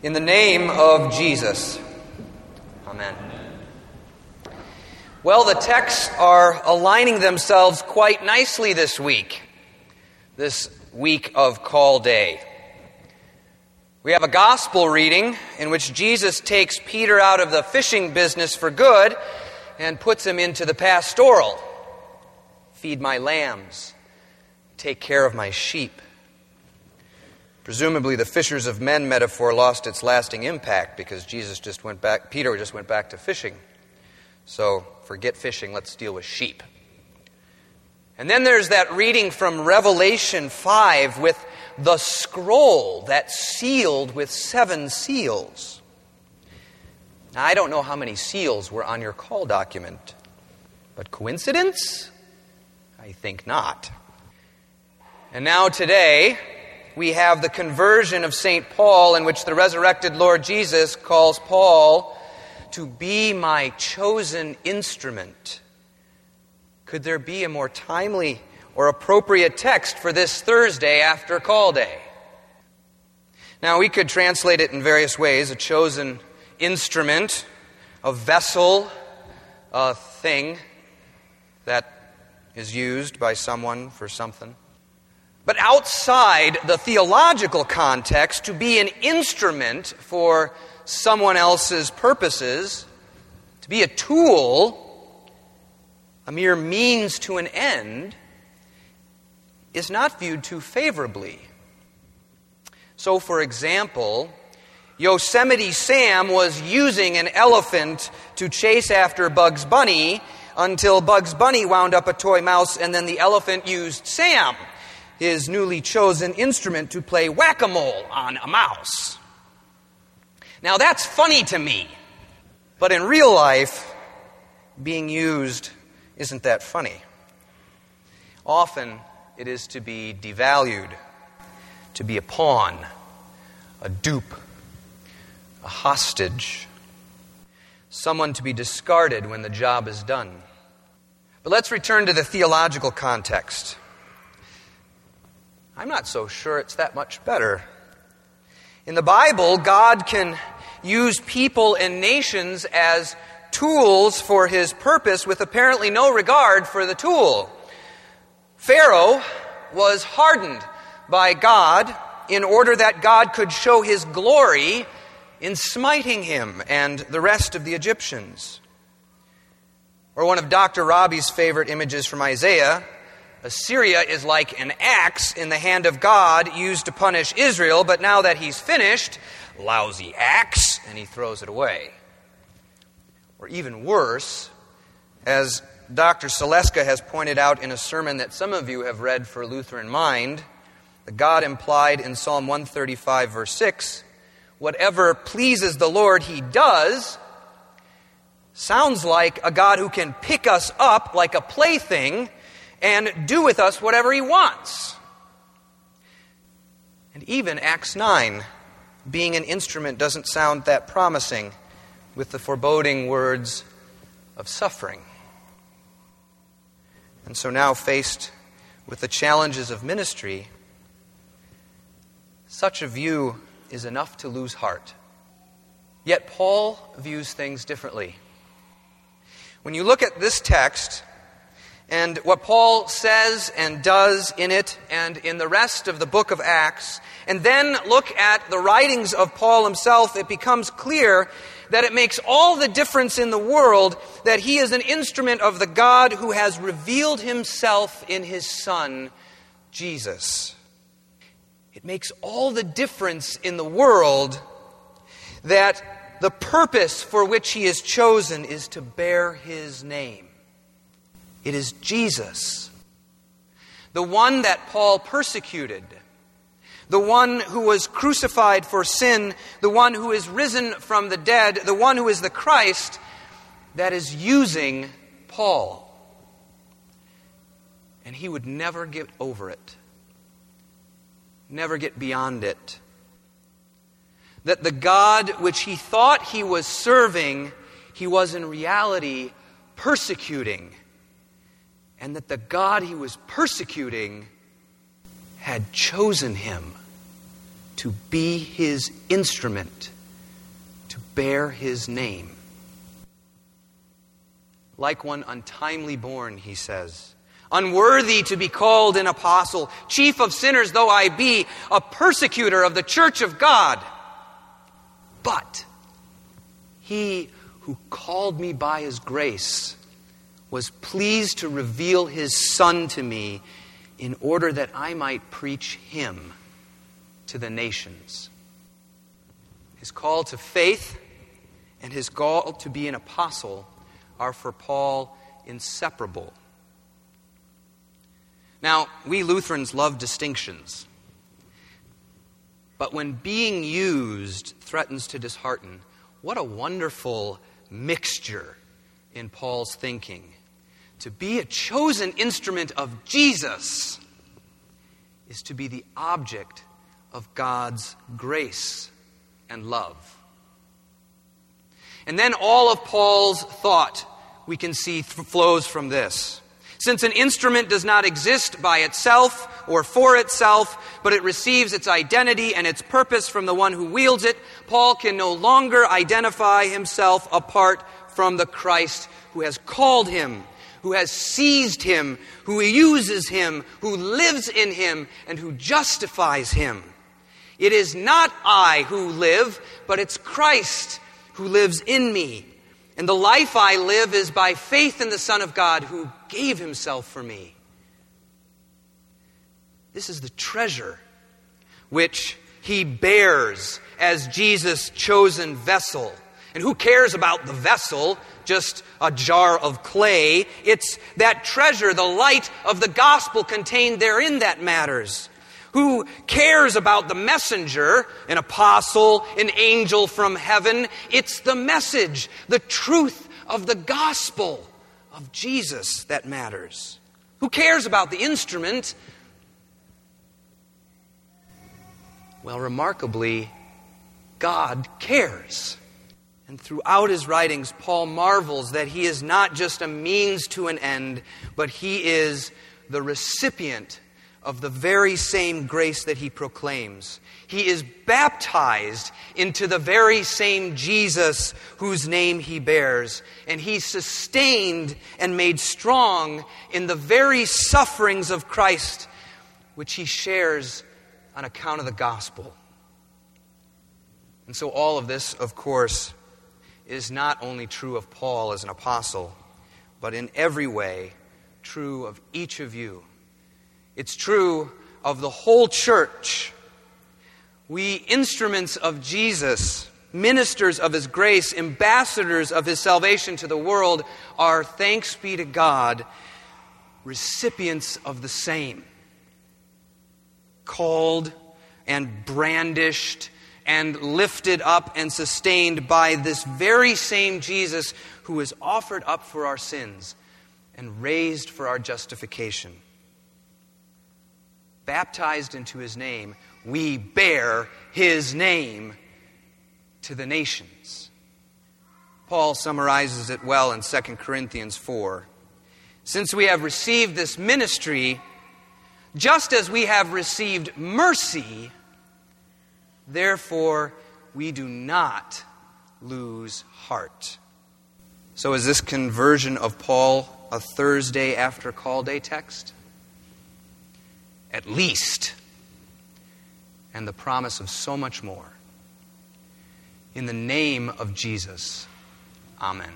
In the name of Jesus. Amen. Well, the texts are aligning themselves quite nicely this week, this week of Call Day. We have a gospel reading in which Jesus takes Peter out of the fishing business for good and puts him into the pastoral. Feed my lambs, take care of my sheep. Presumably, the fishers of men metaphor lost its lasting impact because Jesus just went back, Peter just went back to fishing. So, forget fishing, let's deal with sheep. And then there's that reading from Revelation 5 with the scroll that's sealed with seven seals. Now, I don't know how many seals were on your call document, but coincidence? I think not. And now, today, we have the conversion of St. Paul, in which the resurrected Lord Jesus calls Paul to be my chosen instrument. Could there be a more timely or appropriate text for this Thursday after call day? Now, we could translate it in various ways a chosen instrument, a vessel, a thing that is used by someone for something. But outside the theological context, to be an instrument for someone else's purposes, to be a tool, a mere means to an end, is not viewed too favorably. So, for example, Yosemite Sam was using an elephant to chase after Bugs Bunny until Bugs Bunny wound up a toy mouse, and then the elephant used Sam his newly chosen instrument to play whack a mole on a mouse. Now that's funny to me, but in real life, being used isn't that funny. Often it is to be devalued, to be a pawn, a dupe, a hostage, someone to be discarded when the job is done. But let's return to the theological context. I'm not so sure it's that much better. In the Bible, God can use people and nations as tools for his purpose with apparently no regard for the tool. Pharaoh was hardened by God in order that God could show his glory in smiting him and the rest of the Egyptians. Or one of Dr. Raabe's favorite images from Isaiah Assyria is like an axe in the hand of God used to punish Israel, but now that he's finished, lousy axe, and he throws it away. Or even worse, as Dr. Saleska has pointed out in a sermon that some of you have read for Lutheran Mind, the God implied in Psalm 135, verse 6, whatever pleases the Lord, he does, sounds like a God who can pick us up like a plaything and do with us whatever he wants. And even Acts 9, being an instrument, doesn't sound that promising with the foreboding words of suffering. And so now, faced with the challenges of ministry, such a view is enough to lose heart. Yet Paul views things differently. When you look at this text, and what Paul says and does in it and in the rest of the book of Acts, and then look at the writings of Paul himself, it becomes clear that it makes all the difference in the world that he is an instrument of the God who has revealed himself in his Son, Jesus. It makes all the difference in the world that the purpose for which he is chosen is to bear his name. It is Jesus, the one that Paul persecuted, the one who was crucified for sin, the one who is risen from the dead, the one who is the Christ, that is using Paul. And he would never get over it, never get beyond it. That the God which he thought he was serving, he was in reality persecuting and that the God he was persecuting had chosen him to be his instrument, to bear his name. Like one untimely born, he says, unworthy to be called an apostle, chief of sinners though I be, a persecutor of the church of God. But he who called me by his grace was pleased to reveal his Son to me in order that I might preach him to the nations. His call to faith and his call to be an apostle are for Paul inseparable. Now, we Lutherans love distinctions. But when being used threatens to dishearten, what a wonderful mixture in Paul's thinking. To be a chosen instrument of Jesus is to be the object of God's grace and love. And then all of Paul's thought we can see flows from this. Since an instrument does not exist by itself or for itself, but it receives its identity and its purpose from the one who wields it, Paul can no longer identify himself apart from the Christ who has called him, who has seized him, who uses him, who lives in him, and who justifies him. It is not I who live, but it's Christ who lives in me. And the life I live is by faith in the Son of God who gave himself for me. This is the treasure which he bears as Jesus' chosen vessel. And who cares about the vessel, just a jar of clay? It's that treasure, the light of the gospel contained therein, that matters. Who cares about the messenger, an apostle, an angel from heaven? It's the message, the truth of the gospel of Jesus that matters. Who cares about the instrument? Well, remarkably, God cares. And throughout his writings, Paul marvels that he is not just a means to an end, but he is the recipient of the very same grace that he proclaims. He is baptized into the very same Jesus whose name he bears, and he's sustained and made strong in the very sufferings of Christ, which he shares on account of the gospel. And so, all of this, of course, is not only true of Paul as an apostle, but in every way true of each of you it's true of the whole church. We, instruments of Jesus, ministers of His grace, ambassadors of His salvation to the world, are, thanks be to God, recipients of the same. Called and brandished and lifted up and sustained by this very same Jesus who is offered up for our sins and raised for our justification baptized into his name, we bear his name to the nations. Paul summarizes it well in 2 Corinthians 4. Since we have received this ministry, just as we have received mercy, therefore we do not lose heart. So, is this conversion of Paul a Thursday after call day text? at least, and the promise of so much more. In the name of Jesus, Amen.